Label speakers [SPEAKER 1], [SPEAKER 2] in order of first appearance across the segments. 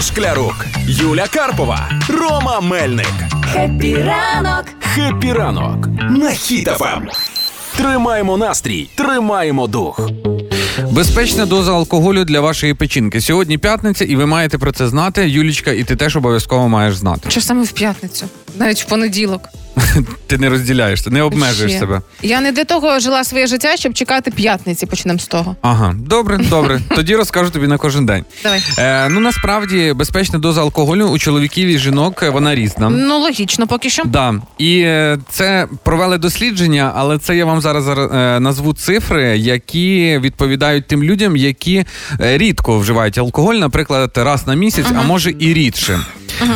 [SPEAKER 1] Шклярук, Юля Карпова, Рома Мельник.
[SPEAKER 2] Happy ранок!
[SPEAKER 1] Happy ранок на Хіт FM. Тримаємо настрій, тримаємо дух.
[SPEAKER 3] Безпечна доза алкоголю для вашої печінки. Сьогодні п'ятниця, і ви маєте про це знати. Юлічка, і ти теж обов'язково маєш знати.
[SPEAKER 4] Що саме в п'ятницю, навіть в понеділок.
[SPEAKER 3] Ти не розділяєшся, не обмежуєш
[SPEAKER 4] Ще.
[SPEAKER 3] себе.
[SPEAKER 4] Я не для того жила своє життя, щоб чекати п'ятниці. Почнемо з того.
[SPEAKER 3] Ага, добре, добре. Тоді розкажу тобі на кожен день.
[SPEAKER 4] Давай.
[SPEAKER 3] Е, ну насправді безпечна доза алкоголю у чоловіків і жінок е, вона різна.
[SPEAKER 4] Ну логічно, поки що.
[SPEAKER 3] Да, і е, це провели дослідження, але це я вам зараз е, назву цифри, які відповідають тим людям, які е, рідко вживають алкоголь, наприклад, раз на місяць, а може і рідше.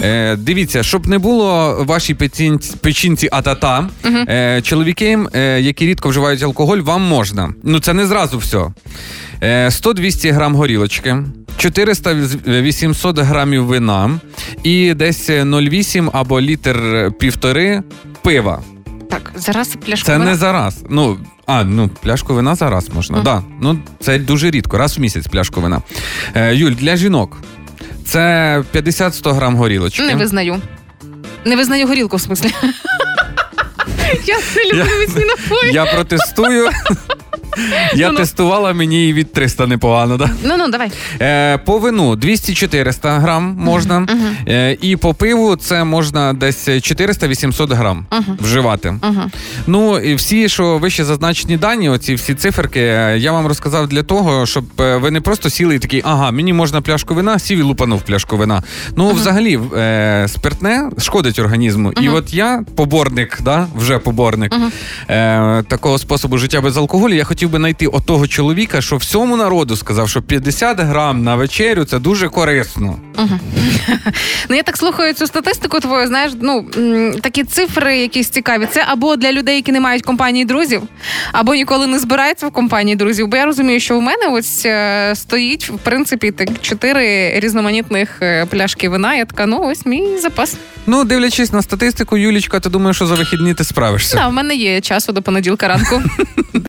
[SPEAKER 3] Е, дивіться, щоб не було вашій печінці, печінці атата, е, чоловіки, е, які рідко вживають алкоголь, вам можна. Ну це не зразу все. Е, 100-200 грам горілочки, 400-800 грамів вина і десь 0,8 або літр півтори пива.
[SPEAKER 4] Так, зараз пляшку.
[SPEAKER 3] Це
[SPEAKER 4] вина.
[SPEAKER 3] не зараз. Ну, а, ну, пляшку вина зараз можна. Да. Ну, це дуже рідко, раз в місяць пляшку вина. Е, Юль, для жінок це 50-100 грам горілочки.
[SPEAKER 4] Не визнаю. Не визнаю горілку, в смислі. Я не люблю міцні напої.
[SPEAKER 3] Я протестую. Я
[SPEAKER 4] Ну-ну.
[SPEAKER 3] тестувала, мені і від 300 непогано, да?
[SPEAKER 4] Ну ну давай.
[SPEAKER 3] Е, по вину 200-400 грам можна. Е, і по пиву це можна десь 400-800 грам вживати.
[SPEAKER 4] Ага.
[SPEAKER 3] Ну і всі, що вище зазначені дані, оці всі циферки, е, я вам розказав для того, щоб ви не просто сіли і такі, ага, мені можна пляшку вина, сів і лупанув пляшку вина. Ну, взагалі, е, спиртне шкодить організму. І от я поборник, да, вже поборник е, такого способу життя без алкоголю. Я хотів би знайти отого чоловіка, що всьому народу сказав, що 50 грам на вечерю це дуже корисно.
[SPEAKER 4] Ну я так слухаю цю статистику твою, знаєш, ну такі цифри якісь цікаві. Це або для людей, які не мають компанії друзів, або ніколи не збираються в компанії друзів. Бо я розумію, що в мене ось е, стоїть в принципі так чотири різноманітних е, пляшки вина. Я така, ну ось мій запас.
[SPEAKER 3] Ну, дивлячись на статистику, Юлічка, ти думаєш, що за вихідні ти справишся?
[SPEAKER 4] Да, в мене є часу до понеділка ранку.